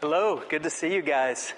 Hello, good to see you guys.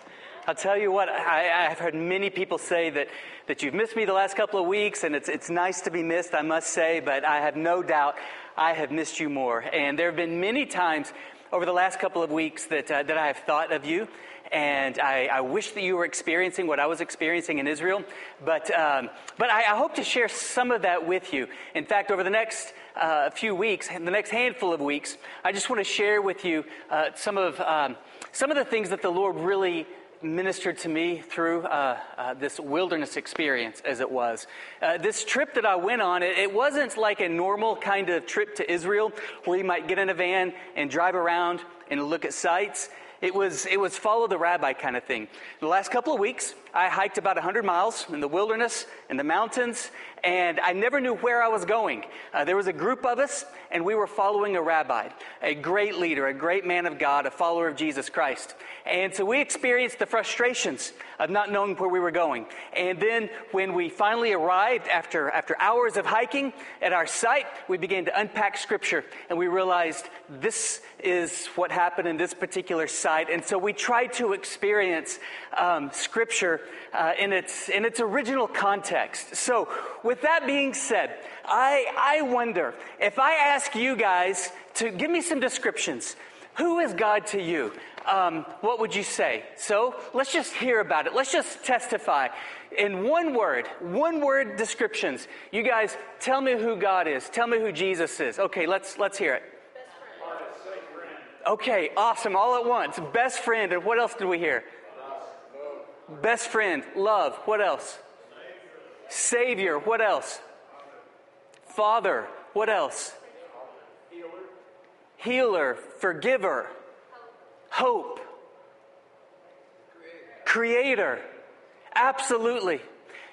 I'll tell you what, I, have heard many people say that, that you've missed me the last couple of weeks, and it's, it's nice to be missed, I must say, but I have no doubt I have missed you more. And there have been many times over the last couple of weeks that, uh, that I have thought of you, and I, I, wish that you were experiencing what I was experiencing in Israel. But, um, but I, I, hope to share some of that with you. In fact, over the next uh, few weeks, the next handful of weeks, I just want to share with you uh, some of. Um, some of the things that the Lord really ministered to me through uh, uh, this wilderness experience, as it was. Uh, this trip that I went on, it, it, wasn't like a normal kind of trip to Israel where you might get in a van and drive around and look at sights. It was, it was follow the rabbi kind of thing. The last couple of weeks, I hiked about 100 miles in the wilderness, in the mountains, and I never knew where I was going. Uh, there was a group of us, and we were following a rabbi, a great leader, a great man of God, a follower of Jesus Christ. And so we experienced the frustrations of not knowing where we were going. And then when we finally arrived after, after hours of hiking at our site, we began to unpack scripture, and we realized this is what happened in this particular site. And so we tried to experience um, scripture uh, in, its, in its original context. So, with that being said, I, I wonder if I ask you guys to give me some descriptions. Who is God to you? Um, what would you say? So let's just hear about it. Let's just testify in one word, one word descriptions. You guys tell me who God is. Tell me who Jesus is. Okay, let's let's hear it. Okay, awesome. All at once. Best friend. And what else did we hear? Best friend, love. What else? Savior. What else? Father. What else? Healer. Healer. Forgiver. Hope. Creator. Absolutely.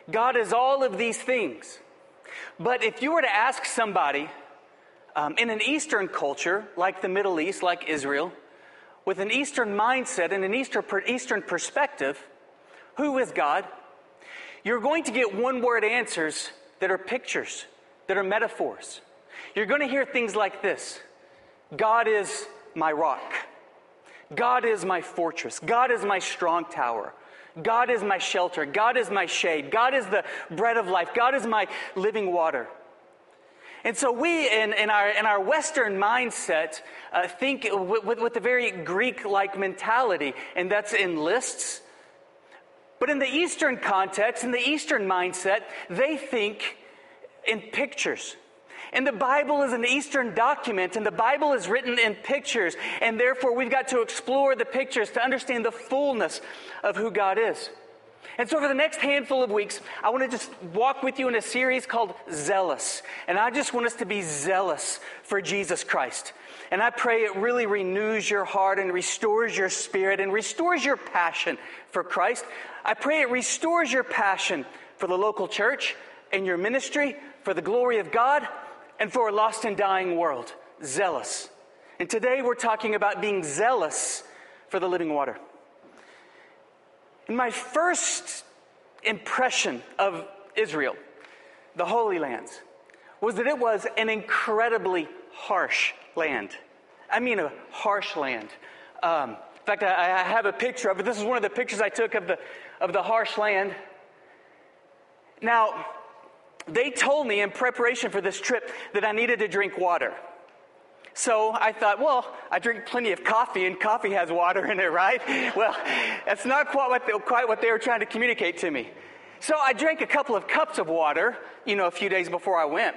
God is all of these things. But if you were to ask somebody um, in an Eastern culture, like the Middle East, like Israel, with an Eastern mindset and an Eastern, Eastern perspective, who is God? You're going to get one word answers that are pictures, that are metaphors. You're going to hear things like this God is my rock. God is my fortress. God is my strong tower. God is my shelter. God is my shade. God is the bread of life. God is my living water. And so we, in, in, our, in our Western mindset, uh, think with, with, with a very Greek like mentality, and that's in lists but in the Eastern context, in the Eastern mindset, they think in pictures. And the Bible is an Eastern document, and the Bible is written in pictures. And therefore, we've got to explore the pictures to understand the fullness of who God is. And so, for the next handful of weeks, I want to just walk with you in a series called Zealous. And I just want us to be zealous for Jesus Christ. And I pray it really renews your heart and restores your spirit and restores your passion for Christ. I pray it restores your passion for the local church and your ministry, for the glory of God, and for a lost and dying world. Zealous. And today we're talking about being zealous for the living water. And my first impression of Israel, the Holy Lands, was that it was an incredibly harsh land. I mean, a harsh land. Um, in fact, I, I, have a picture of it. This is one of the pictures I took of the, of the harsh land. Now, they told me in preparation for this trip that I needed to drink water. So I thought, well, I drink plenty of coffee, and coffee has water in it, right? Well, that's not quite what, they, quite what they were trying to communicate to me. So I drank a couple of cups of water, you know, a few days before I went.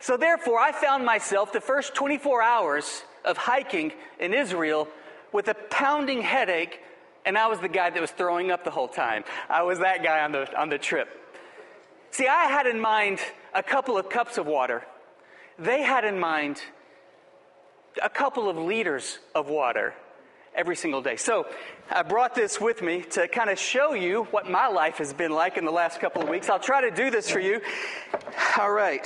So therefore, I found myself the first 24 hours of hiking in Israel with a pounding headache, and I was the guy that was throwing up the whole time. I was that guy on the, on the trip. See, I had in mind a couple of cups of water. They had in mind a couple of liters of water every single day. So I brought this with me to kind of show you what my life has been like in the last couple of weeks. I'll try to do this for you. All right.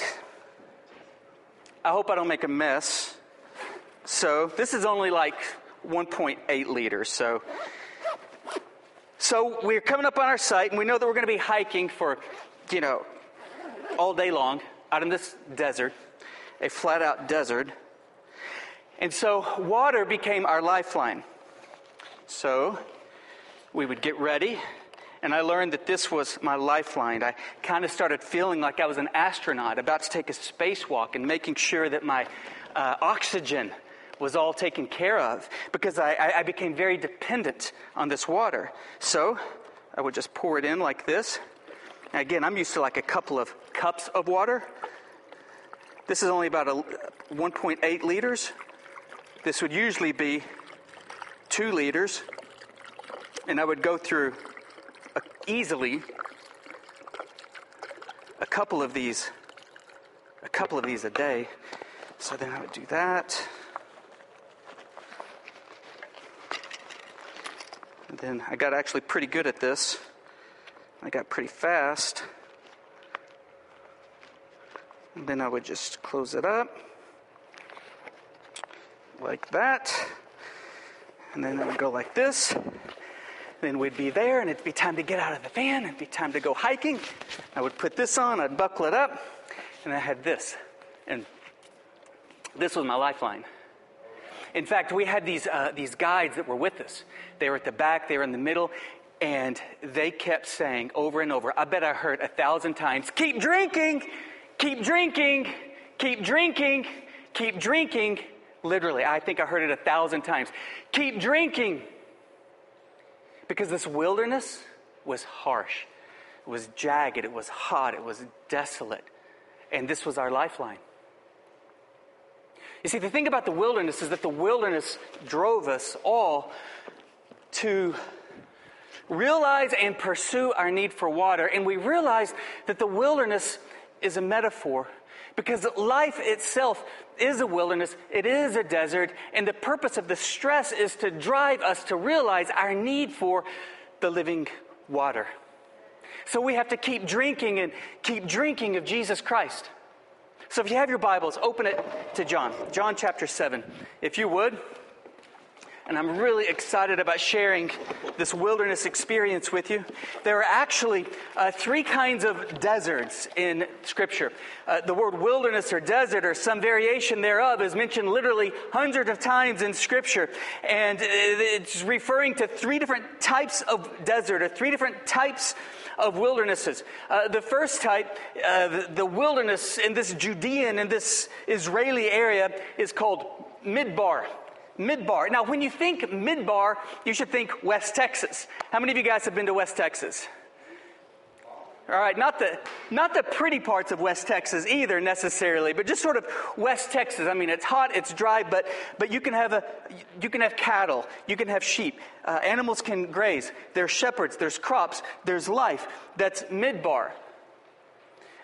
I hope I don't make a mess. So this is only like 1.8 liters. So, so we're coming up on our site, and we know that we're going to be hiking for, you know, all day long out in this desert, a flat out desert. And so water became our lifeline. So we would get ready, and I learned that this was my lifeline. I kind of started feeling like I was an astronaut about to take a spacewalk and making sure that my uh, oxygen was all taken care of because I, I became very dependent on this water. So I would just pour it in like this. Again, I'm used to like a couple of cups of water. This is only about a 1.8 liters. This would usually be two liters. And I would go through a, easily a couple of these, a couple of these a day. So then I would do that. And then I got actually pretty good at this. I got pretty fast. And then I would just close it up like that. And then it would go like this. Then we'd be there, and it'd be time to get out of the van. It'd be time to go hiking. I would put this on, I'd buckle it up, and I had this. And this was my lifeline. In fact, we had these, uh, these guides that were with us. They were at the back, they were in the middle, and they kept saying over and over, I bet I heard a thousand times, keep drinking, keep drinking, keep drinking, keep drinking. Literally, I think I heard it a thousand times. Keep drinking. Because this wilderness was harsh, it was jagged, it was hot, it was desolate. And this was our lifeline. You see, the thing about the wilderness is that the wilderness drove us all to realize and pursue our need for water. And we realize that the wilderness is a metaphor because life itself is a wilderness, it is a desert, and the purpose of the stress is to drive us to realize our need for the living water. So we have to keep drinking and keep drinking of Jesus Christ. So if you have your Bibles, open it to John, John chapter 7, if you would. And I'm really excited about sharing this wilderness experience with you. There are actually uh, three kinds of deserts in Scripture. Uh, the word wilderness or desert or some variation thereof is mentioned literally hundreds of times in Scripture. And it's referring to three different types of desert or three different types of wildernesses. Uh, the first type, uh, the, the, wilderness in this Judean, in this Israeli area, is called Midbar. Midbar. Now, when you think Midbar, you should think West Texas. How many of you guys have been to West Texas? All right, not the, not the pretty parts of West Texas either necessarily, but just sort of West Texas. I mean, it's hot, it's dry, but, but you, can have a, you can have cattle, you can have sheep. Uh, animals can graze. There's shepherds, there's crops, there's life. That's midbar.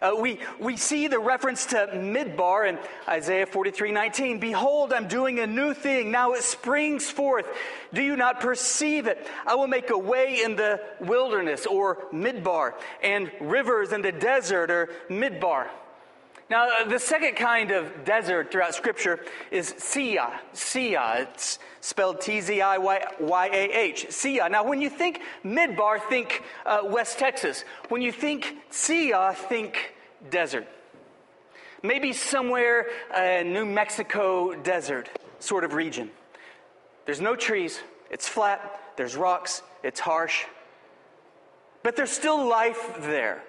Uh, we, we see the reference to Midbar in Isaiah 43 19. Behold, I'm doing a new thing. Now it springs forth. Do you not perceive it? I will make a way in the wilderness or Midbar, and rivers in the desert or Midbar. Now, the second kind of desert throughout Scripture is Tziyah. Tziyah. It's spelled T Z I Y A H. Tziyah. Now, when you think Midbar, think uh, West Texas. When you think Tziyah, think desert. Maybe somewhere uh, New Mexico desert sort of region. There's no trees, it's flat, there's rocks, it's harsh, but there's still life there.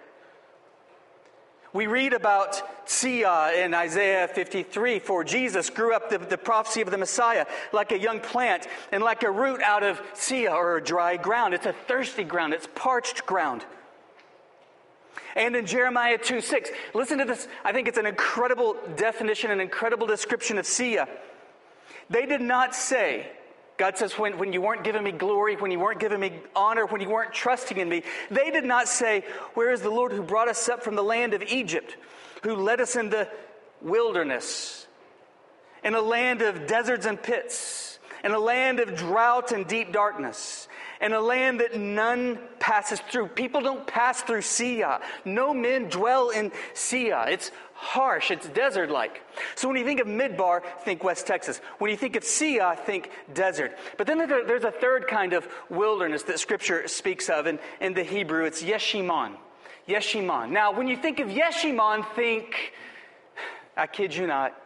We read about Tziyah in Isaiah 53 for Jesus grew up the, the, prophecy of the Messiah like a young plant and like a root out of Tziyah or a dry ground. It's a thirsty ground, it's parched ground. And in Jeremiah 2 6, listen to this. I think it's an incredible definition, an incredible description of Sia. They did not say, God says, when, when you weren't giving me glory, when you weren't giving me honor, when you weren't trusting in me, they did not say, Where is the Lord who brought us up from the land of Egypt, who led us in the wilderness, in a land of deserts and pits, in a land of drought and deep darkness, in a land that none passes through. People don't pass through Tziyah. No men dwell in Tziyah. It's harsh, it's desert like. So when you think of Midbar, think West Texas. When you think of Tziyah, think desert. But then there's a third kind of wilderness that Scripture speaks of. In, in the Hebrew, it's Yeshimon. Yeshimon. Now, when you think of Yeshimon, think, I kid you not,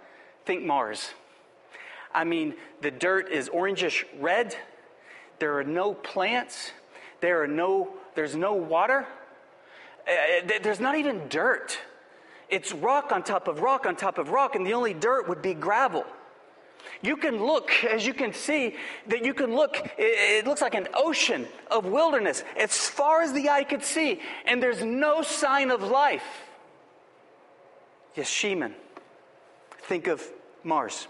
think Mars. I mean, the dirt is orangish red. there are no plants, there are no, there's no water, uh, there's not even dirt. It's rock on top of rock on top of rock, and the only dirt would be gravel. You can look, as you can see, that you can look, it, looks like an ocean of wilderness as far as the eye could see, and there's no sign of life. Yeshimon. Think of Mars.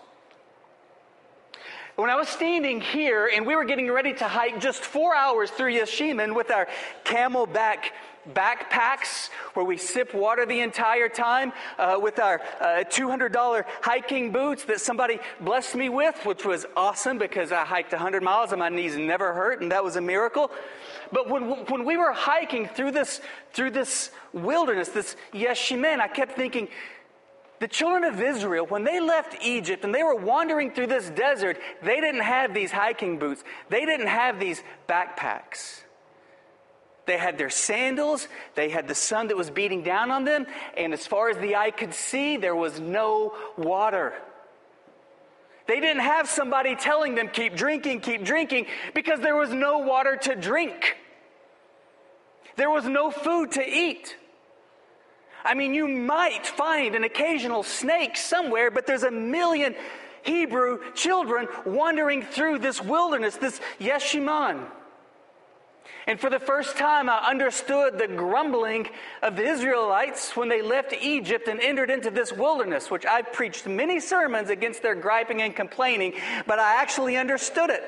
When I was standing here and we were getting ready to hike just four hours through Yeshimon with our CamelBak backpacks where we sip water the entire time uh, with our uh, $200 hiking boots that somebody blessed me with, which was awesome because I hiked 100 miles and my knees never hurt, and that was a miracle. But when, when we were hiking through this, through this wilderness, this Yeshimon, I kept thinking, the children of Israel, when they left Egypt and they were wandering through this desert, they didn't have these hiking boots. They didn't have these backpacks. They had their sandals, they had the sun that was beating down on them, and as far as the eye could see, there was no water. They didn't have somebody telling them, keep drinking, keep drinking, because there was no water to drink. There was no food to eat. I mean, you might find an occasional snake somewhere, but there's a million Hebrew children wandering through this wilderness, this Yeshimon. And for the first time, I understood the grumbling of the Israelites when they left Egypt and entered into this wilderness, which I've preached many sermons against their griping and complaining, but I actually understood it.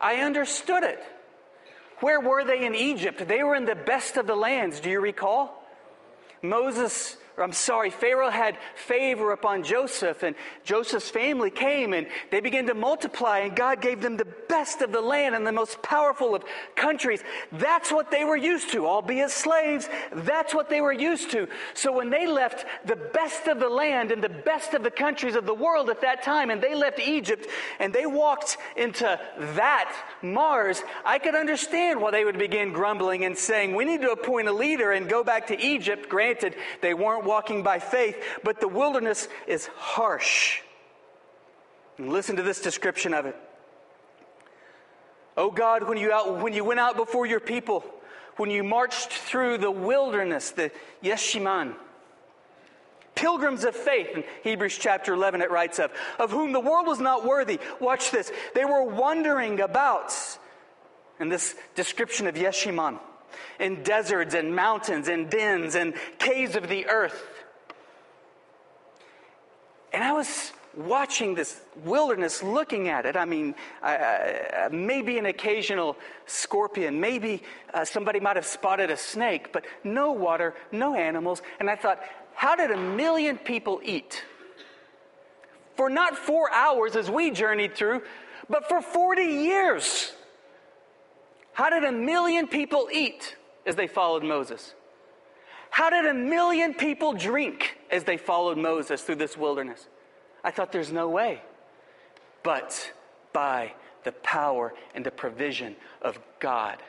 I understood it. Where were they in Egypt? They were in the best of the lands. Do you recall? Moses I'm sorry, Pharaoh had favor upon Joseph, and Joseph's family came and they began to multiply, and God gave them the best of the land and the most powerful of countries. That's what they were used to, albeit slaves. That's what they were used to. So when they left the best of the land and the best of the countries of the world at that time, and they left Egypt and they walked into that Mars, I could understand why they would begin grumbling and saying, We need to appoint a leader and go back to Egypt. Granted, they weren't walking by faith, but the wilderness is harsh. And listen to this description of it. Oh God, when you, out, when you went out before your people, when you marched through the wilderness, the Yeshimon, pilgrims of faith, in Hebrews chapter 11 it writes of, of whom the world was not worthy. Watch this. They were wandering about. in this description of Yeshimon in deserts and mountains and dens and caves of the earth. And I was watching this wilderness, looking at it. I mean, maybe an occasional scorpion, maybe uh, somebody might have spotted a snake, but no water, no animals. And I thought, how did a million people eat? For not four hours as we journeyed through, but for 40 years. How did a million people eat as they followed Moses? How did a million people drink as they followed Moses through this wilderness? I thought there's no way. But by the power and the provision of God.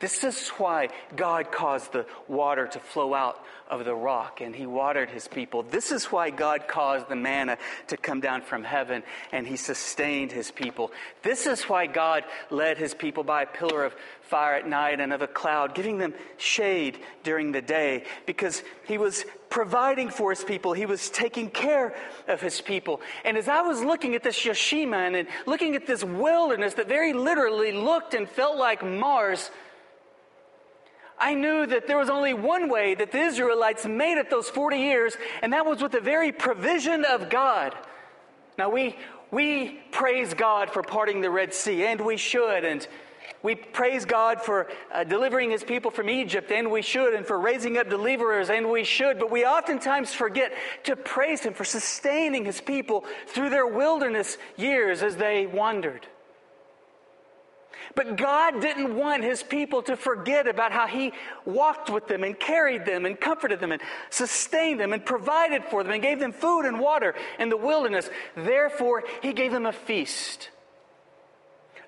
This is why God caused the water to flow out of the rock and he watered his people. This is why God caused the manna to come down from heaven and he sustained his people. This is why God led his people by a pillar of fire at night and of a cloud, giving them shade during the day because he was providing for his people. He was taking care of his people. And as I was looking at this Yeshimon and looking at this wilderness that very literally looked and felt like Mars, I knew that there was only one way that the Israelites made it those 40 years, and that was with the very provision of God. Now, we, we praise God for parting the Red Sea, and we should, and we praise God for uh, delivering his people from Egypt, and we should, and for raising up deliverers, and we should, but we oftentimes forget to praise him for sustaining his people through their wilderness years as they wandered. But God didn't want his people to forget about how he walked with them and carried them and comforted them and sustained them and provided for them and gave them food and water in the wilderness. Therefore, he gave them a feast.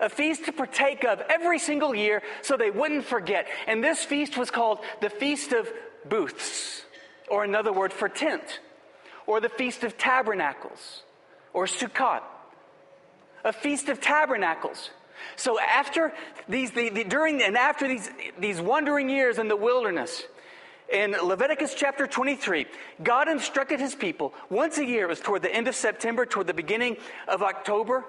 A feast to partake of every single year so they wouldn't forget. And this feast was called the Feast of Booths, or another word for tent, or the Feast of Tabernacles, or Sukkot. a Feast of Tabernacles. So after these, the, the, during and after these, these wandering years in the wilderness, in Leviticus chapter 23, God instructed his people once a year, it was toward the end of September, toward the beginning of October,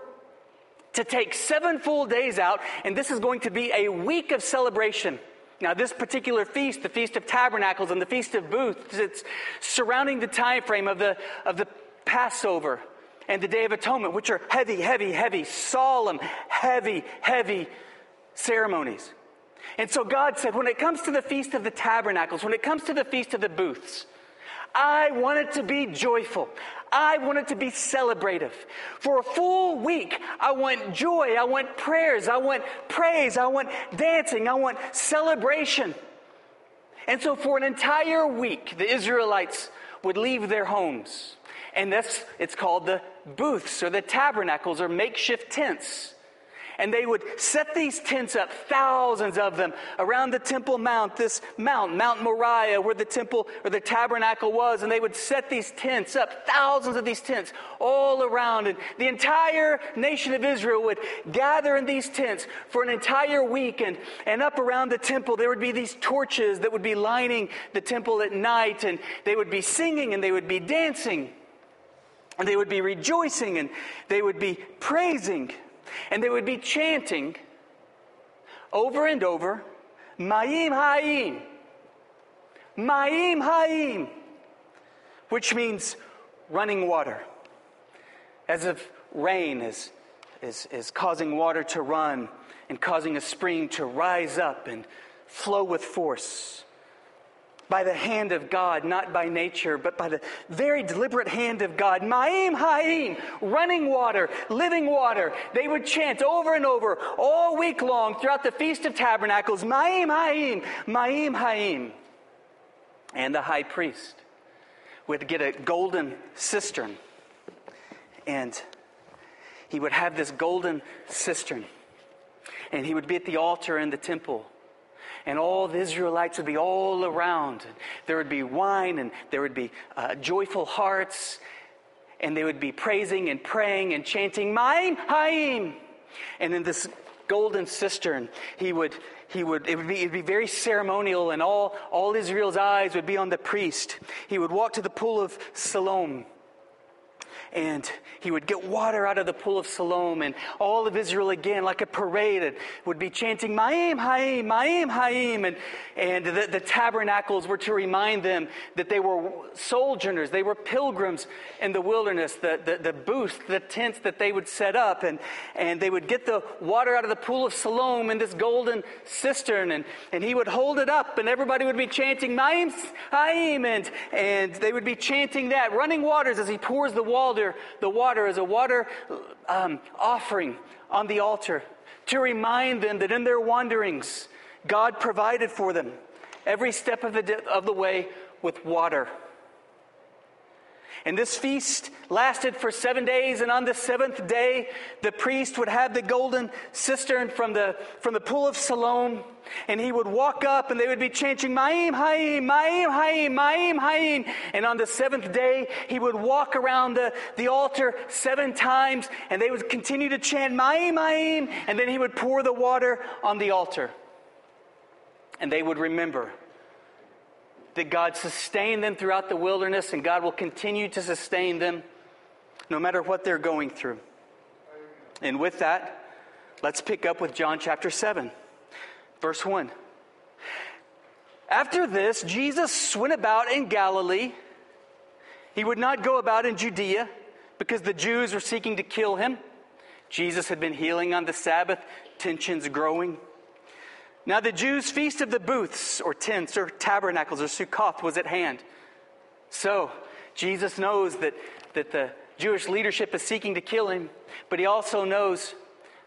to take seven full days out, and this is going to be a week of celebration. Now, this particular feast, the Feast of Tabernacles and the Feast of Booths, it's surrounding the time frame of the, of the Passover and the Day of Atonement, which are heavy, heavy, heavy, solemn, heavy, heavy ceremonies. And so God said, when it comes to the Feast of the Tabernacles, when it comes to the Feast of the Booths, I want it to be joyful. I want it to be celebrative. For a full week, I want joy. I want prayers. I want praise. I want dancing. I want celebration. And so, for an entire week, the Israelites would leave their homes. And that's, it's called the booths or the tabernacles or makeshift tents. And they would set these tents up, thousands of them, around the Temple Mount, this mount, Mount Moriah, where the temple or the tabernacle was, and they would set these tents up, thousands of these tents all around, and the entire nation of Israel would gather in these tents for an entire week, and, and up around the temple there would be these torches that would be lining the temple at night, and they would be singing and they would be dancing. And they would be rejoicing and they would be praising and they would be chanting over and over, Ma'im Ha'im, Ma'im Ha'im, which means running water. As if rain is, is, is causing water to run and causing a spring to rise up and flow with force by the hand of God, not by nature, but by the very deliberate hand of God. Ma'im Ha'im, running water, living water. They would chant over and over all week long throughout the Feast of Tabernacles, Ma'im Ha'im, Ma'im Ha'im. And the high priest would get a golden cistern, and he would have this golden cistern, and he would be at the altar in the temple and all the Israelites would be all around. There would be wine, and there would be uh, joyful hearts, and they would be praising and praying and chanting, Ma'im, Ha'im. And in this golden cistern, he would, he would, it would be, it'd be very ceremonial, and all, all Israel's eyes would be on the priest. He would walk to the pool of Siloam and he would get water out of the pool of Siloam, and all of Israel again, like a parade, would be chanting, Ma'im, Ha'im, Ma'im, Ha'im. And, and the, the tabernacles were to remind them that they were sojourners, they were pilgrims in the wilderness, the, the, the booths, the tents that they would set up, and, and they would get the water out of the pool of Siloam in this golden cistern, and, and he would hold it up, and everybody would be chanting, Ma'im, Ha'im, and, and they would be chanting that, running waters as he pours the the water as a water um, offering on the altar to remind them that in their wanderings, God provided for them every step of the, of the way with water. And this feast lasted for seven days, and on the seventh day, the priest would have the golden cistern from the, from the pool of Siloam, and he would walk up, and they would be chanting, Ma'im, Ha'im, Ma'im, Ha'im, Ma'im, Ha'im. And on the seventh day, he would walk around the, the altar seven times, and they would continue to chant, Ma'im, Ha'im, and then he would pour the water on the altar. And they would remember that God sustained them throughout the wilderness and God will continue to sustain them no matter what they're going through. And with that, let's pick up with John chapter 7, verse 1. After this, Jesus went about in Galilee. He would not go about in Judea because the Jews were seeking to kill him. Jesus had been healing on the Sabbath, tensions growing. Now, the Jews' feast of the booths, or tents, or tabernacles, or Sukkoth was at hand. So, Jesus knows that, that the Jewish leadership is seeking to kill him, but he also knows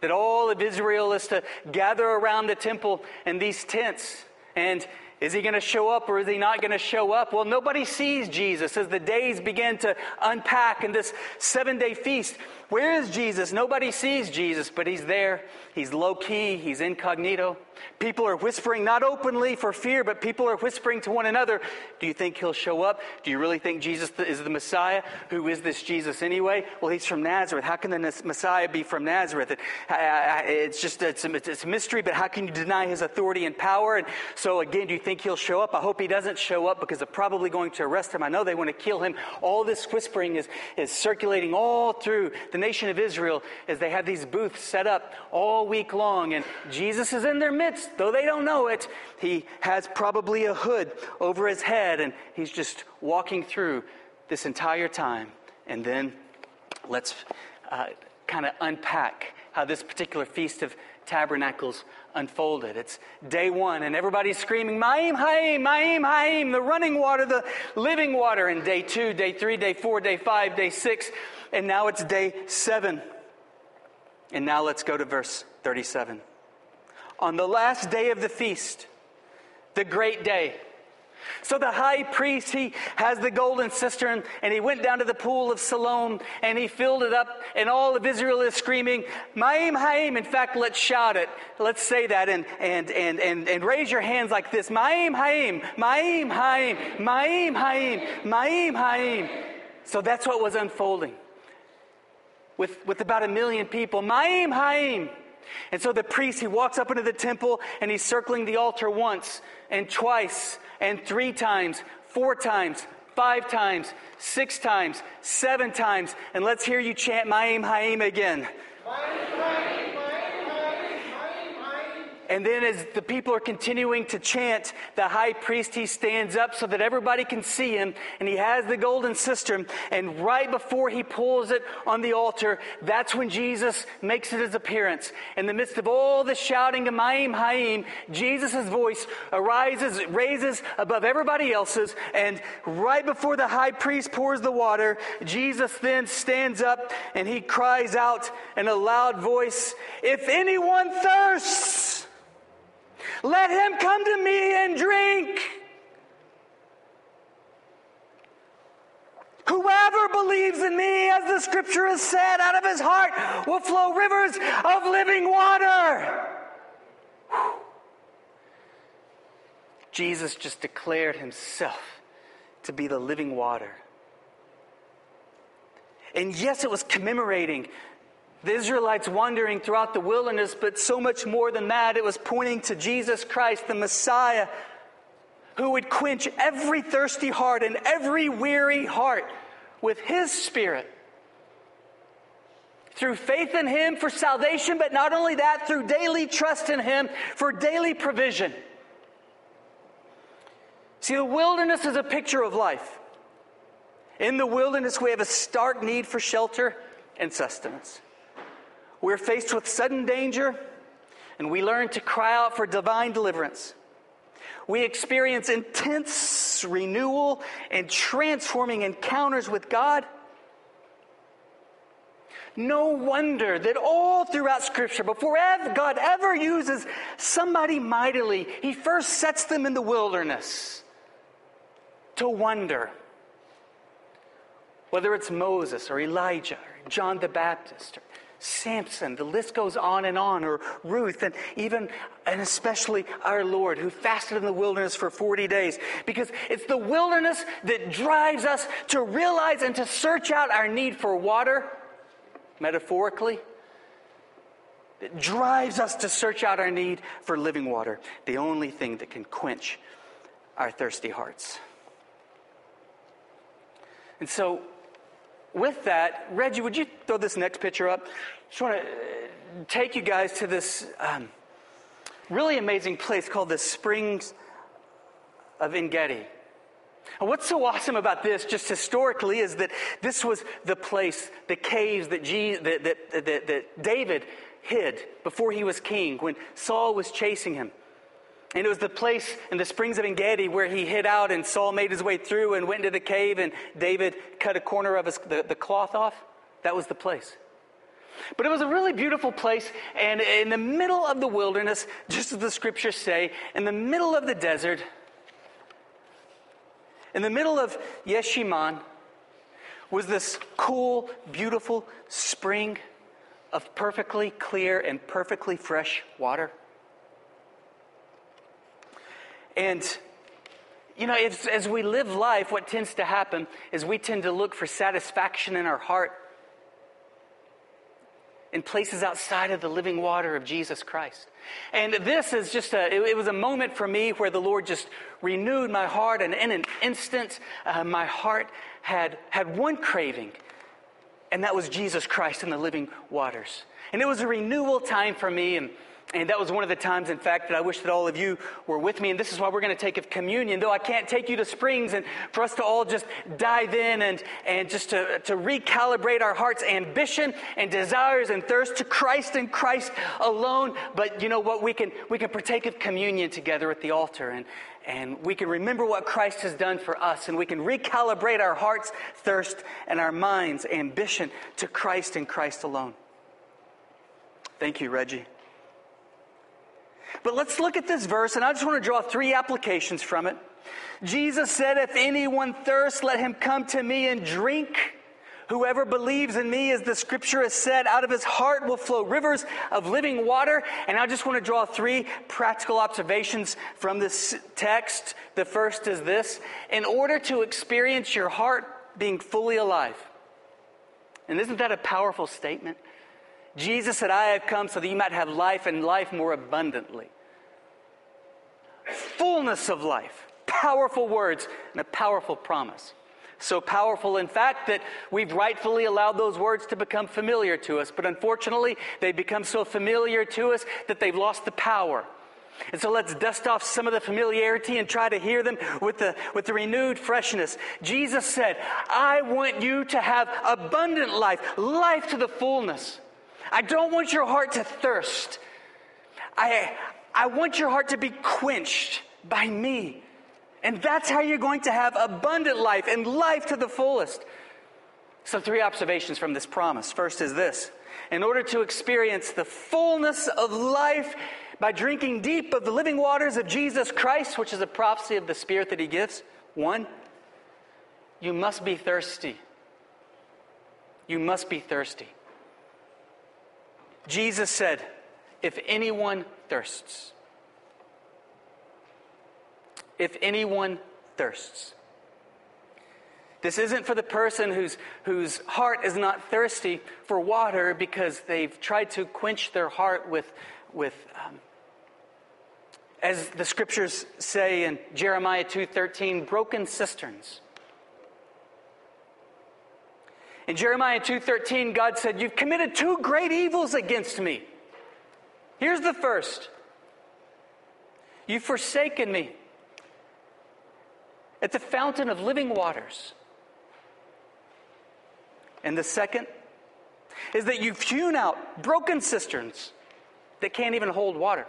that all of Israel is to gather around the temple and these tents. And Is he going to show up or is he not going to show up? Well, nobody sees Jesus as the days begin to unpack in this seven day feast. Where is Jesus? Nobody sees Jesus, but he's there. He's low key, he's incognito. People are whispering, not openly for fear, but people are whispering to one another Do you think he'll show up? Do you really think Jesus is the Messiah? Who is this Jesus anyway? Well, he's from Nazareth. How can the Messiah be from Nazareth? It's just it's a, it's a mystery, but how can you deny his authority and power? And so, again, do you think he'll show up? I hope he doesn't show up because they're probably going to arrest him. I know they want to kill him. All this whispering is, is circulating all through the nation of Israel as they have these booths set up all week long. And Jesus is in their midst though they don't know it, he has probably a hood over his head and he's just walking through this entire time. And then let's uh, kind of unpack how this particular Feast of Tabernacles unfolded. It's day one, and everybody's screaming, Ma'im, Ha'im, Ma'im, Ha'im, the running water, the living water. And day two, day three, day four, day five, day six, and now it's day seven. And now let's go to verse 37 on the last day of the feast, the great day. So the high priest, he has the golden cistern and he went down to the pool of Siloam and he filled it up and all of Israel is screaming, Ma'im Ha'im. In fact, let's shout it. Let's say that and, and, and, and, and raise your hands like this. Ma'im Ha'im, Ma'im Ha'im, Ma'im Ha'im, Ma'im Ha'im. So that's what was unfolding with, with about a million people. Ma'im Ha'im. And so the priest, he walks up into the temple and he's circling the altar once and twice and three times, four times, five times, six times, seven times. And let's hear you chant Ma'im Ha'im again. Ma'im. And then, as the people are continuing to chant, the high priest he stands up so that everybody can see him, and he has the golden cistern. And right before he pulls it on the altar, that's when Jesus makes his appearance. In the midst of all the shouting of Ma'im Ha'im, Jesus' voice arises, raises above everybody else's, and right before the high priest pours the water, Jesus then stands up and he cries out in a loud voice, If anyone thirsts, let him come to me and drink. Whoever believes in me, as the scripture has said, out of his heart will flow rivers of living water. Jesus just declared himself to be the living water. And yes, it was commemorating the Israelites wandering throughout the wilderness, but so much more than that, it was pointing to Jesus Christ, the Messiah, who would quench every thirsty heart and every weary heart with His Spirit. Through faith in Him for salvation, but not only that, through daily trust in Him for daily provision. See, the wilderness is a picture of life. In the wilderness, we have a stark need for shelter and sustenance. We're faced with sudden danger, and we learn to cry out for divine deliverance. We experience intense renewal and transforming encounters with God. No wonder that all throughout Scripture, before God ever uses somebody mightily, He first sets them in the wilderness to wonder. Whether it's Moses or Elijah or John the Baptist or Samson, the list goes on and on, or Ruth, and even and especially our Lord who fasted in the wilderness for 40 days. Because it's the wilderness that drives us to realize and to search out our need for water, metaphorically. It drives us to search out our need for living water, the only thing that can quench our thirsty hearts. And so with that, Reggie, would you throw this next picture up? Just want to uh, take you guys to this um, really amazing place called the Springs of Engedi. And what's so awesome about this, just historically, is that this was the place, the caves that, that, that, that, that David hid before he was king when Saul was chasing him. And it was the place in the springs of Engedi where he hid out, and Saul made his way through and went into the cave, and David cut a corner of his, the, the cloth off. That was the place. But it was a really beautiful place, and in the middle of the wilderness, just as the scriptures say, in the middle of the desert, In the middle of Yeshimon was this cool, beautiful spring of perfectly clear and perfectly fresh water. And, you know, as, as we live life, what tends to happen is we tend to look for satisfaction in our heart in places outside of the living water of Jesus Christ. And this is just a, it, it was a moment for me where the Lord just renewed my heart, and in an instant, uh, my heart had, had one craving, and that was Jesus Christ in the living waters. And it was a renewal time for me, and and that was one of the times, in fact, that I wish that all of you were with me. And this is why we're going to take communion. Though I can't take you to Springs and for us to all just dive in and, and just to, to recalibrate our heart's ambition and desires and thirst to Christ and Christ alone. But you know what? We can, we can partake of communion together at the altar and, and we can remember what Christ has done for us and we can recalibrate our heart's thirst and our mind's ambition to Christ and Christ alone. Thank you, Reggie. But let's look at this verse, and I just want to draw three applications from it. Jesus said, If anyone thirsts, let him come to me and drink. Whoever believes in me, as the scripture has said, out of his heart will flow rivers of living water. And I just want to draw three practical observations from this text. The first is this In order to experience your heart being fully alive, and isn't that a powerful statement? Jesus said, I have come so that you might have life and life more abundantly. Fullness of life. Powerful words and a powerful promise. So powerful, in fact, that we've rightfully allowed those words to become familiar to us. But unfortunately, they become so familiar to us that they've lost the power. And so let's dust off some of the familiarity and try to hear them with the, with the renewed freshness. Jesus said, I want you to have abundant life, life to the fullness. I don't want your heart to thirst. I, I want your heart to be quenched by me. And that's how you're going to have abundant life and life to the fullest. So, three observations from this promise. First is this in order to experience the fullness of life by drinking deep of the living waters of Jesus Christ, which is a prophecy of the Spirit that He gives, one, you must be thirsty. You must be thirsty. Jesus said, If anyone thirsts, if anyone thirsts, this isn't for the person whose, whose heart is not thirsty for water because they've tried to quench their heart with, with um, as the scriptures say in Jeremiah 2:13, broken cisterns. In Jeremiah 2:13, God said, "You've committed two great evils against me." Here's the first. You've forsaken me at the fountain of living waters. And the second is that you've hewn out broken cisterns that can't even hold water.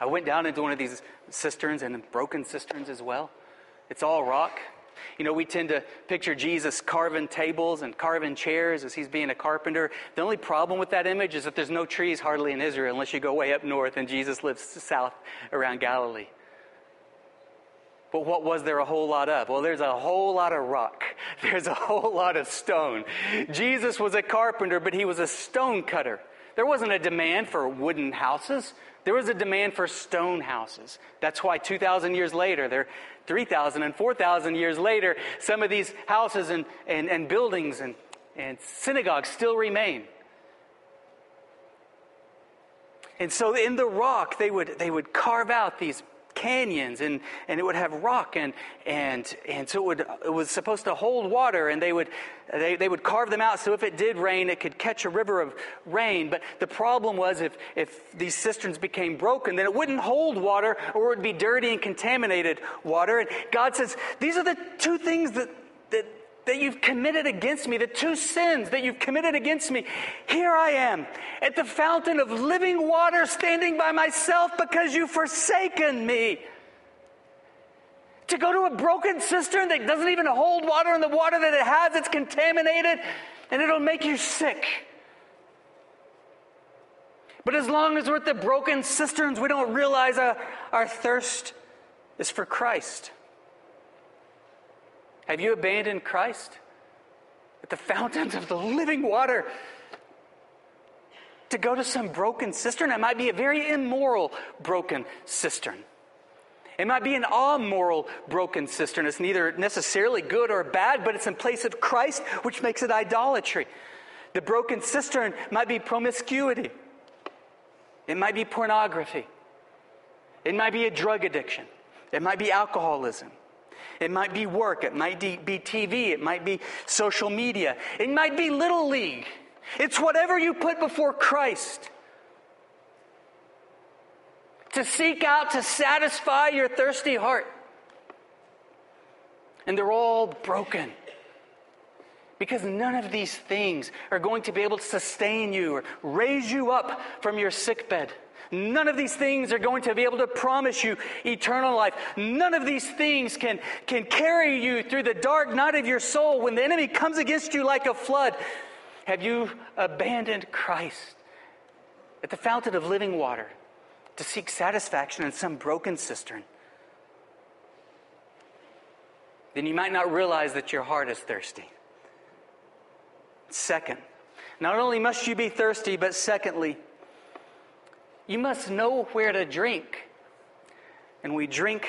I went down into one of these cisterns and broken cisterns as well. It's all rock. You know, we tend to picture Jesus carving tables and carving chairs as he's being a carpenter. The only problem with that image is that there's no trees hardly in Israel unless you go way up north and Jesus lives south around Galilee. But what was there a whole lot of? Well, there's a whole lot of rock. There's a whole lot of stone. Jesus was a carpenter, but he was a stone cutter. There wasn't a demand for wooden houses. There was a demand for stone houses. That's why 2,000 years later, they're 3,000 and 4,000 years later, some of these houses and, and, and buildings and, and synagogues still remain. And so in the rock, they would, they would carve out these canyons and, and it would have rock and, and, and so it, would, it was supposed to hold water and they would, they, they would carve them out so if it did rain it could catch a river of rain. But the problem was if, if these cisterns became broken then it wouldn't hold water or it would be dirty and contaminated water. And god says these are the two things that, that that you've committed against me, the two sins that you've committed against me. Here I am at the fountain of living water standing by myself because you've forsaken me. To go to a broken cistern that doesn't even hold water, and the water that it has, it's contaminated, and it'll make you sick. But as long as we're at the broken cisterns, we don't realize our, our thirst is for Christ. Have you abandoned Christ at the fountains of the living water to go to some broken cistern? It might be a very immoral broken cistern. It might be an amoral broken cistern. It's neither necessarily good or bad, but it's in place of Christ, which makes it idolatry. The broken cistern might be promiscuity, it might be pornography, it might be a drug addiction, it might be alcoholism. It might be work. It might be TV. It might be social media. It might be Little League. It's whatever you put before Christ to seek out to satisfy your thirsty heart. And they're all broken. Because none of these things are going to be able to sustain you or raise you up from your sick bed. None of these things are going to be able to promise you eternal life. None of these things can, can carry you through the dark night of your soul when the enemy comes against you like a flood. Have you abandoned Christ at the fountain of living water to seek satisfaction in some broken cistern? Then you might not realize that your heart is thirsty. Second, not only must you be thirsty, but secondly, you must know where to drink. And we drink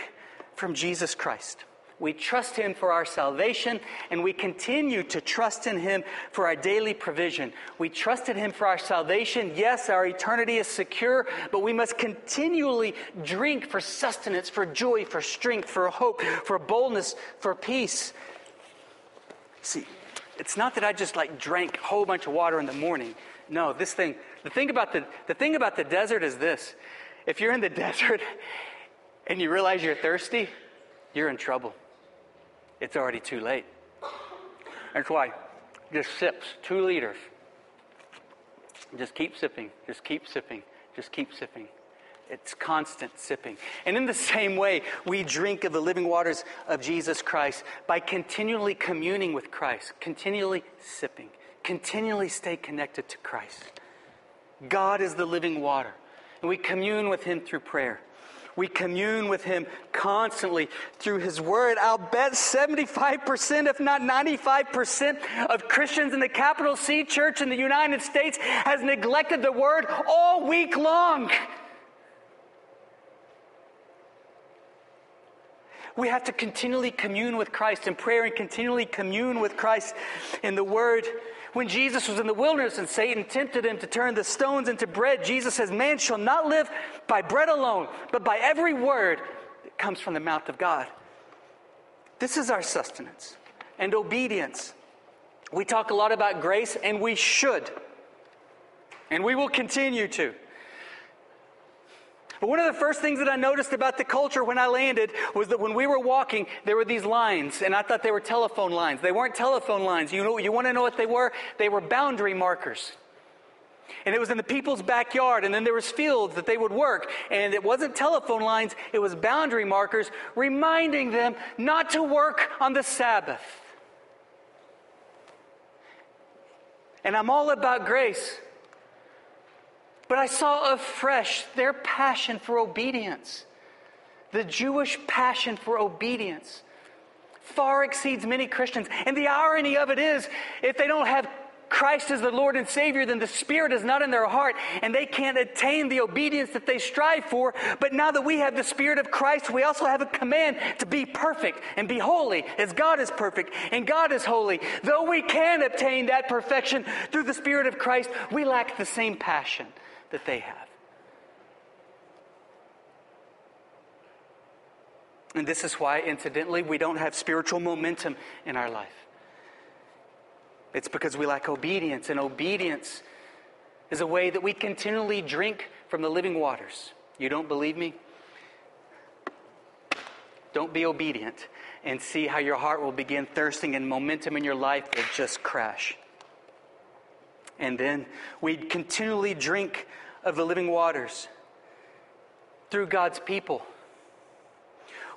from Jesus Christ. We trust Him for our salvation, and we continue to trust in Him for our daily provision. We trust in Him for our salvation. Yes, our eternity is secure, but we must continually drink for sustenance, for joy, for strength, for hope, for boldness, for peace. See, it's not that I just like drank a whole bunch of water in the morning. No, this thing, the thing about the, the thing about the desert is this. If you're in the desert and you realize you're thirsty, you're in trouble. It's already too late. That's why just sips, two liters. Just keep sipping, just keep sipping, just keep sipping. It's constant sipping. And in the same way, we drink of the living waters of Jesus Christ by continually communing with Christ, continually sipping, continually stay connected to Christ. God is the living water, and we commune with Him through prayer. We commune with Him constantly through His Word. I'll bet 75%, if not 95%, of Christians in the capital C church in the United States has neglected the Word all week long. We have to continually commune with Christ in prayer and continually commune with Christ in the Word. When Jesus was in the wilderness and Satan tempted him to turn the stones into bread, Jesus says, Man shall not live by bread alone, but by every word that comes from the mouth of God. This is our sustenance and obedience. We talk a lot about grace, and we should. And we will continue to. But one of the first things that I noticed about the culture when I landed was that when we were walking, there were these lines, and I thought they were telephone lines. They weren't telephone lines. You know, you want to know what they were? They were boundary markers. And it was in the people's backyard, and then there was fields that they would work, and it wasn't telephone lines, it was boundary markers reminding them not to work on the Sabbath. And I'm all about grace. But I saw afresh their passion for obedience. The Jewish passion for obedience far exceeds many Christians. And the irony of it is, if they don't have Christ as the Lord and Savior, then the Spirit is not in their heart and they can't attain the obedience that they strive for. But now that we have the Spirit of Christ, we also have a command to be perfect and be holy as God is perfect and God is holy. Though we can obtain that perfection through the Spirit of Christ, we lack the same passion that they have. And this is why, incidentally, we don't have spiritual momentum in our life. It's because we lack obedience, and obedience is a way that we continually drink from the living waters. You don't believe me? Don't be obedient and see how your heart will begin thirsting and momentum in your life will just crash. And then we'd continually drink of the living waters through God's people.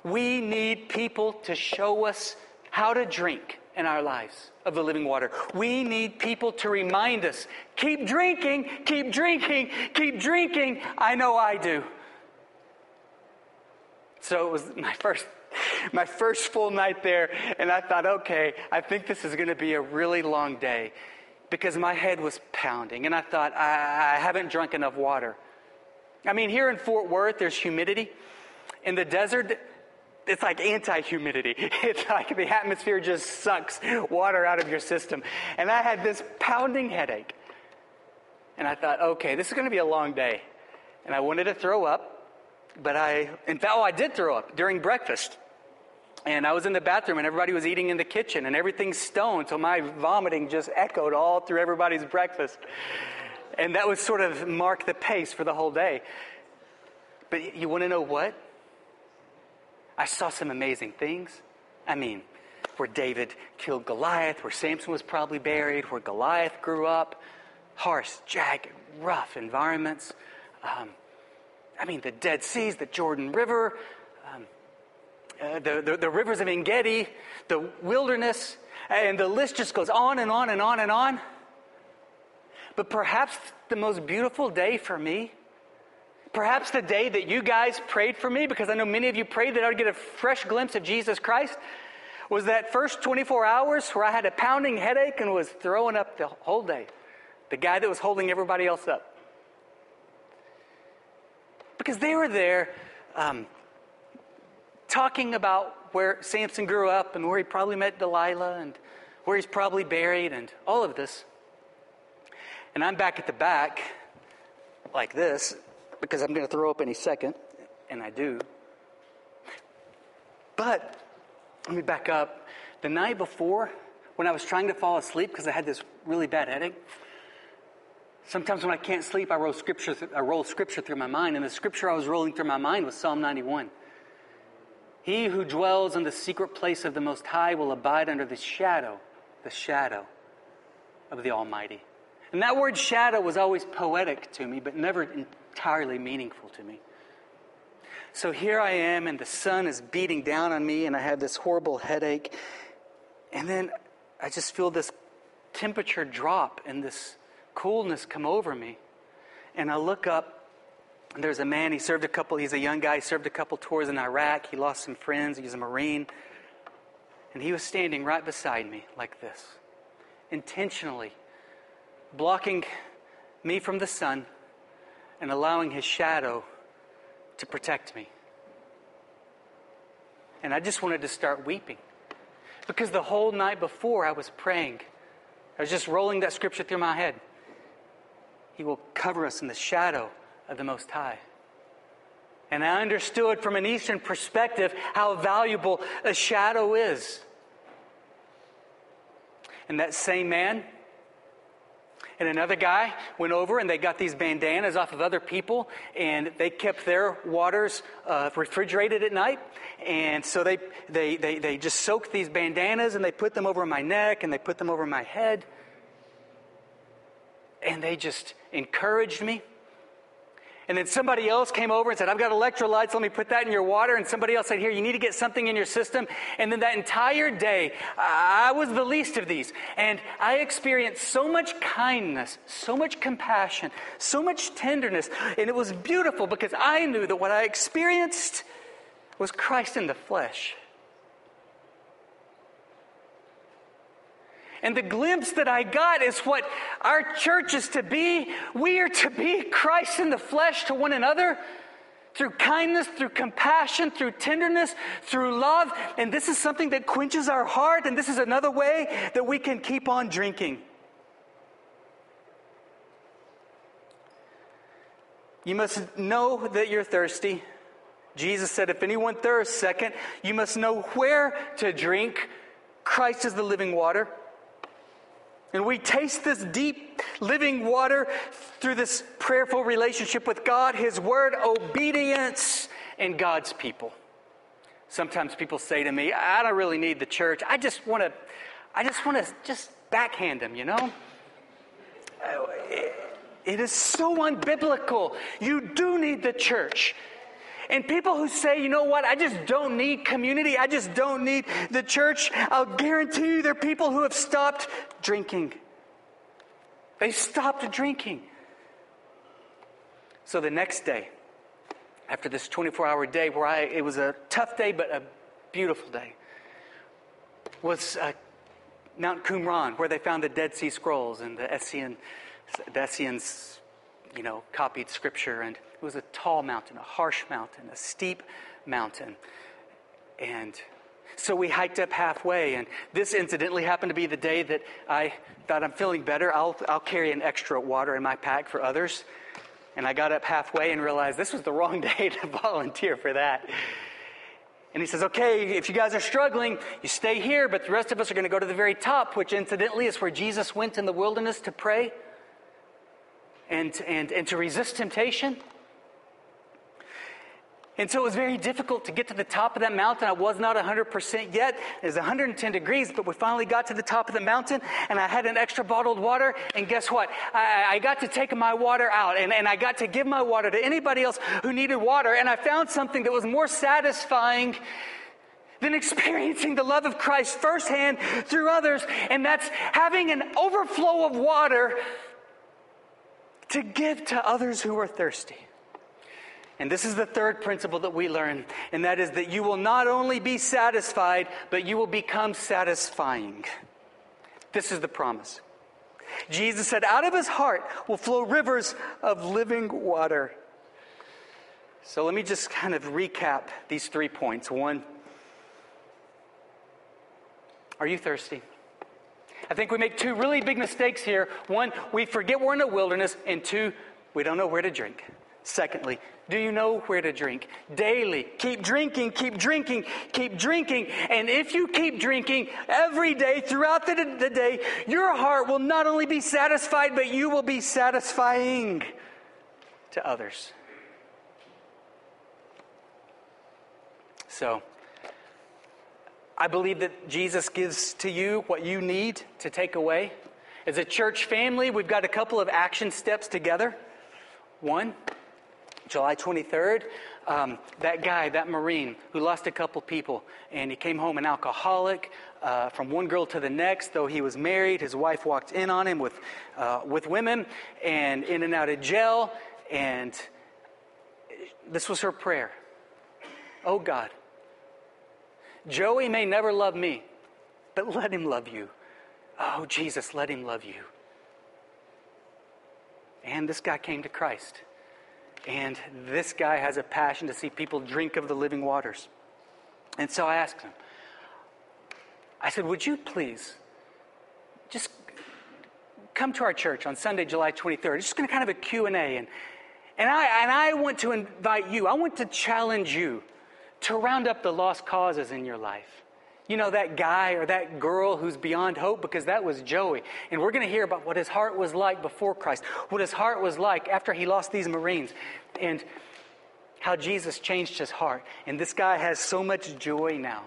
We need people to show us how to drink in our lives of the living water. We need people to remind us keep drinking, keep drinking, keep drinking. I know I do. So it was my first my first full night there, and I thought, okay, I think this is going to be a really long day because my head was pounding, and I thought, I, I haven't drunk enough water. I mean, here in Fort Worth, there's humidity. In the desert, it's like anti humidity. It's like the atmosphere just sucks water out of your system. And I had this pounding headache. And I thought, okay, this is going to be a long day. And I wanted to throw up, but I, in fact, oh, I did throw up during breakfast. And I was in the bathroom and everybody was eating in the kitchen and everything's stoned. So my vomiting just echoed all through everybody's breakfast. And that would sort of mark the pace for the whole day. But you want to know what? I saw some amazing things. I mean, where David killed Goliath, where Samson was probably buried, where Goliath grew up, harsh, jagged, rough environments. Um, I mean, the Dead Seas, the Jordan River, uh, the, the, the rivers of Engedi, the wilderness, and the list just goes on and on and on and on. But perhaps the most beautiful day for me, perhaps the day that you guys prayed for me, because I know many of you prayed that I would get a fresh glimpse of Jesus Christ, was that first 24 hours where I had a pounding headache and was throwing up the whole day. The guy that was holding everybody else up. Because they were there um, talking about where Samson grew up and where he probably met Delilah and where he's probably buried and all of this. And I'm back at the back like this because I'm going to throw up any second, and I do. But let me back up. The night before, when I was trying to fall asleep because I had this really bad headache, sometimes when I can't sleep, I roll scripture, I roll scripture through my mind, and the scripture I was rolling through my mind was Psalm 91. He who dwells in the secret place of the Most High will abide under the shadow, the shadow of the Almighty. And that word shadow was always poetic to me, but never entirely meaningful to me. So here I am, and the sun is beating down on me, and I have this horrible headache. And then I just feel this temperature drop and this coolness come over me. And I look up, there's a man, he served a couple, he's a young guy, he served a couple tours in Iraq. He lost some friends, he's a Marine. And he was standing right beside me like this, intentionally blocking me from the sun and allowing his shadow to protect me. And I just wanted to start weeping. Because the whole night before I was praying, I was just rolling that scripture through my head. He will cover us in the shadow of the Most High. And I understood from an Eastern perspective how valuable a shadow is. And that same man, and another guy went over and they got these bandanas off of other people and they kept their waters uh, refrigerated at night. And so they, they, they, they just soaked these bandanas and they put them over my neck and they put them over my head. And they just encouraged me. And then somebody else came over and said, I've got electrolytes, let me put that in your water. And somebody else said, Here, you need to get something in your system. And then that entire day, I was the least of these. And I experienced so much kindness, so much compassion, so much tenderness. And it was beautiful because I knew that what I experienced was Christ in the flesh. And the glimpse that I got is what our church is to be. We are to be Christ in the flesh to one another through kindness, through compassion, through tenderness, through love. And this is something that quenches our heart, and this is another way that we can keep on drinking. You must know that you're thirsty. Jesus said, If anyone thirsts, second, you must know where to drink. Christ is the living water. And we taste this deep living water through this prayerful relationship with God, His Word, obedience, and God's people. Sometimes people say to me, I don't really need the church. I just want to, I just want to just backhand them, you know? Uh, it is so unbiblical. You do need the church. And people who say, you know what, I just don't need community, I just don't need the church, I'll guarantee you there are people who have stopped drinking. They stopped drinking. So the next day, after this 24 hour day where I, it was a tough day, but a beautiful day, was uh, Mount Qumran, where they found the Dead Sea Scrolls and the Essene, the Essenes, you know, copied scripture. And it was a tall mountain, a harsh mountain, a steep mountain. And so we hiked up halfway, and this incidentally happened to be the day that I thought I'm feeling better. I'll, I'll carry an extra water in my pack for others. And I got up halfway and realized this was the wrong day to volunteer for that. And he says, okay, if you guys are struggling, you stay here, but the rest of us are going to go to the very top, which incidentally is where Jesus went in the wilderness to pray and, and, and to resist temptation. And so it was very difficult to get to the top of that mountain. I was not 100% yet. It was 110 degrees, but we finally got to the top of the mountain, and I had an extra bottled water. And guess what? I, I got to take my water out, and, and I got to give my water to anybody else who needed water. And I found something that was more satisfying than experiencing the love of Christ firsthand through others, and that's having an overflow of water to give to others who are thirsty. And this is the third principle that we learn, and that is that you will not only be satisfied, but you will become satisfying. This is the promise. Jesus said, Out of his heart will flow rivers of living water. So let me just kind of recap these three points. One, are you thirsty? I think we make two really big mistakes here. One, we forget we're in a wilderness, and two, we don't know where to drink. Secondly, do you know where to drink? Daily. Keep drinking, keep drinking, keep drinking. And if you keep drinking every day throughout the, the day, your heart will not only be satisfied, but you will be satisfying to others. So, I believe that Jesus gives to you what you need to take away. As a church family, we've got a couple of action steps together. One, July 23rd, um, that guy, that Marine who lost a couple people, and he came home an alcoholic uh, from one girl to the next, though he was married. His wife walked in on him with, uh, with women and in and out of jail. And this was her prayer Oh God, Joey may never love me, but let him love you. Oh, Jesus, let him love you. And this guy came to Christ. And this guy has a passion to see people drink of the living waters. And so I asked him, I said, Would you please just come to our church on Sunday, July 23rd? It's just going to kind of a Q&A. And, and, I, and I want to invite you, I want to challenge you to round up the lost causes in your life you know, that guy or that girl who's beyond hope because that was Joey. And we're going to hear about what his heart was like before Christ, what his heart was like after he lost these Marines, and how Jesus changed his heart. And this guy has so much joy now.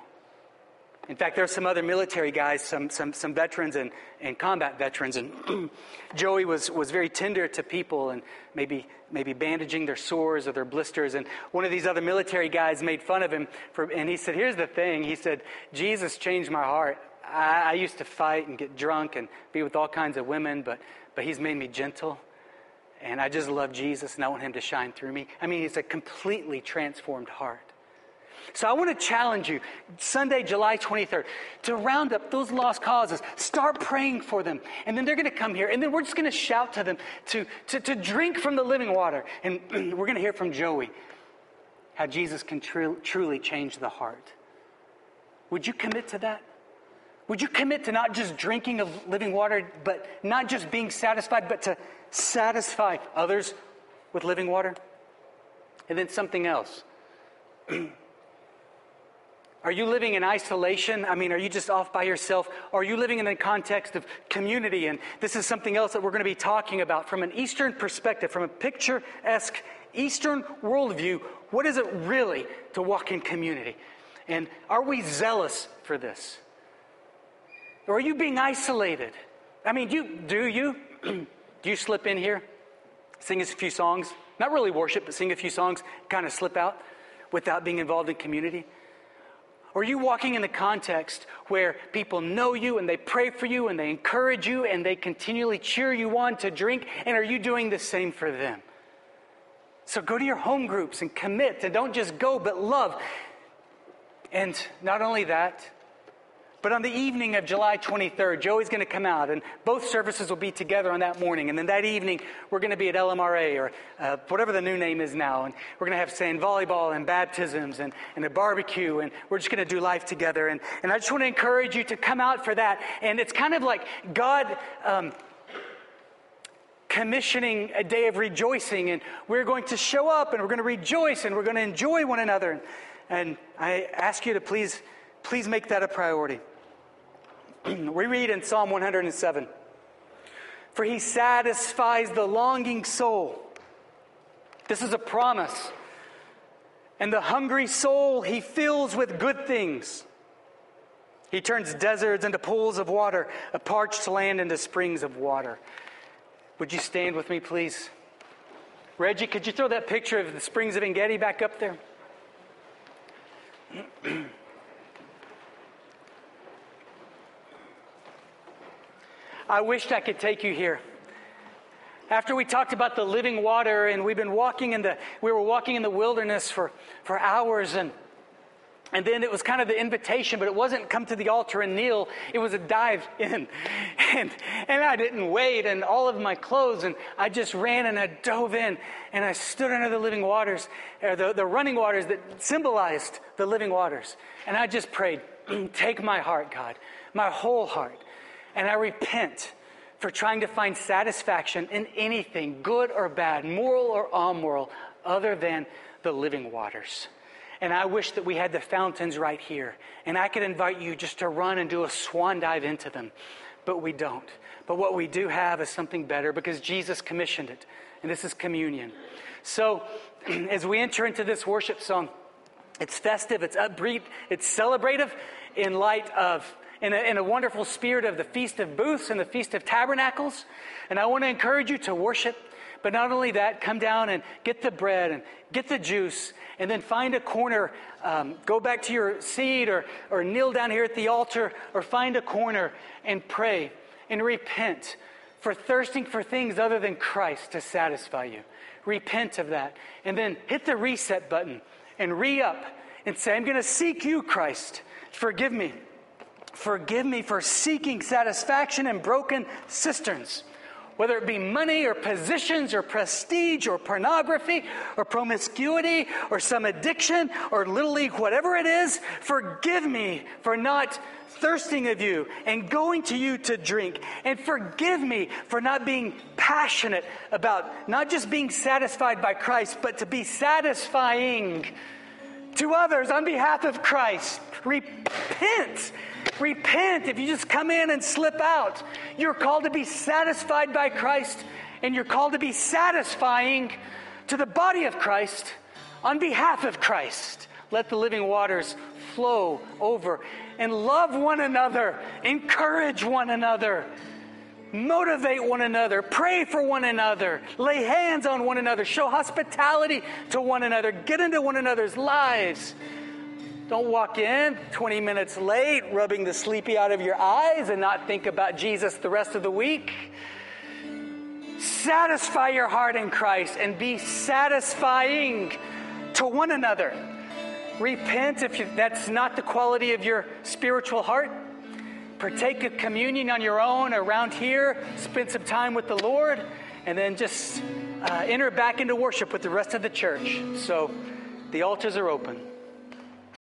In fact, there are some other military guys, some, some, some veterans and, and combat veterans, and Joey was, was very tender to people and maybe, maybe bandaging their sores or their blisters. And one of these other military guys made fun of him, for, and he said, Here's the thing. He said, Jesus changed my heart. I, I used to fight and get drunk and be with all kinds of women, but, but he's made me gentle. And I just love Jesus and I want him to shine through me. I mean, he's a completely transformed heart. So I want to challenge you Sunday, July 23rd, to round up those lost causes. Start praying for them. And then they're going to come here. And then we're just going to shout to them to, to, to drink from the living water. And we're going to hear from Joey how Jesus can tr- truly change the heart. Would you commit to that? Would you commit to not just drinking of living water, but not just being satisfied, but to satisfy others with living water? And then something else. Are you living in isolation? I mean, are you just off by yourself? Are you living in the context of community? And this is something else that we're going to be talking about from an Eastern perspective, from a picturesque Eastern worldview. What is it really to walk in community? And are we zealous for this? Or are you being isolated? I mean, do you, do you, do you slip in here, sing a few songs? Not really worship, but sing a few songs, kind of slip out without being involved in community? Or are you walking in the context where people know you and they pray for you and they encourage you and they continually cheer you on to drink? And are you doing the same for them? So go to your home groups and commit and don't just go, but love. And not only that, but on the evening of July 23rd, Joey's going to come out, and both services will be together on that morning. And then that evening, we're going to be at LMRA, or uh, whatever the new name is now. And we're going to have sand volleyball and baptisms and, and a barbecue, and we're just going to do life together. And, and I just want to encourage you to come out for that. And it's kind of like God. Um, commissioning a day of rejoicing, and we're going to show up and we're going to rejoice and we're going to enjoy one another. And I ask you to please, please make that a priority. We read in Psalm 107 For he satisfies the longing soul. This is a promise. And the hungry soul he fills with good things. He turns deserts into pools of water, a parched land into springs of water. Would you stand with me, please? Reggie, could you throw that picture of the springs of Engedi back up there? I wished I could take you here. After we talked about the living water and we've been walking in the we were walking in the wilderness for, for hours and and then it was kind of the invitation, but it wasn't come to the altar and kneel. It was a dive in. And, and I didn't wait and all of my clothes. And I just ran and I dove in and I stood under the living waters, or the, the running waters that symbolized the living waters. And I just prayed, take my heart, God, my whole heart. And I repent for trying to find satisfaction in anything, good or bad, moral or immoral, other than the living waters. And I wish that we had the fountains right here. And I could invite you just to run and do a swan dive into them. But we don't. But what we do have is something better because Jesus commissioned it. And this is communion. So as we enter into this worship song, it's festive, it's upbeat, it's celebrative in light of in a, in a wonderful spirit of the Feast of Booths and the Feast of Tabernacles. And I want to encourage you to worship. But not only that, come down and get the bread and get the juice, and then find a corner. Um, go back to your seat or, or kneel down here at the altar or find a corner and pray and repent for thirsting for things other than Christ to satisfy you. Repent of that. And then hit the reset button and re up and say, I'm going to seek you, Christ. Forgive me. Forgive me for seeking satisfaction in broken cisterns, whether it be money or positions or prestige or pornography or promiscuity or some addiction or little league, whatever it is. Forgive me for not thirsting of you and going to you to drink. And forgive me for not being passionate about not just being satisfied by Christ, but to be satisfying to others on behalf of Christ. Repent Repent if you just come in and slip out. You're called to be satisfied by Christ, and you're called to be satisfying to the body of Christ on behalf of Christ. Let the living waters flow over and love one another, encourage one another, motivate one another, pray for one another, lay hands on one another, show hospitality to one another, get into one another's lives. Don't walk in 20 minutes late, rubbing the sleepy out of your eyes, and not think about Jesus the rest of the week. Satisfy your heart in Christ and be satisfying to one another. Repent if you, that's not the quality of your spiritual heart. Partake of communion on your own around here. Spend some time with the Lord, and then just uh, enter back into worship with the rest of the church. So the altars are open.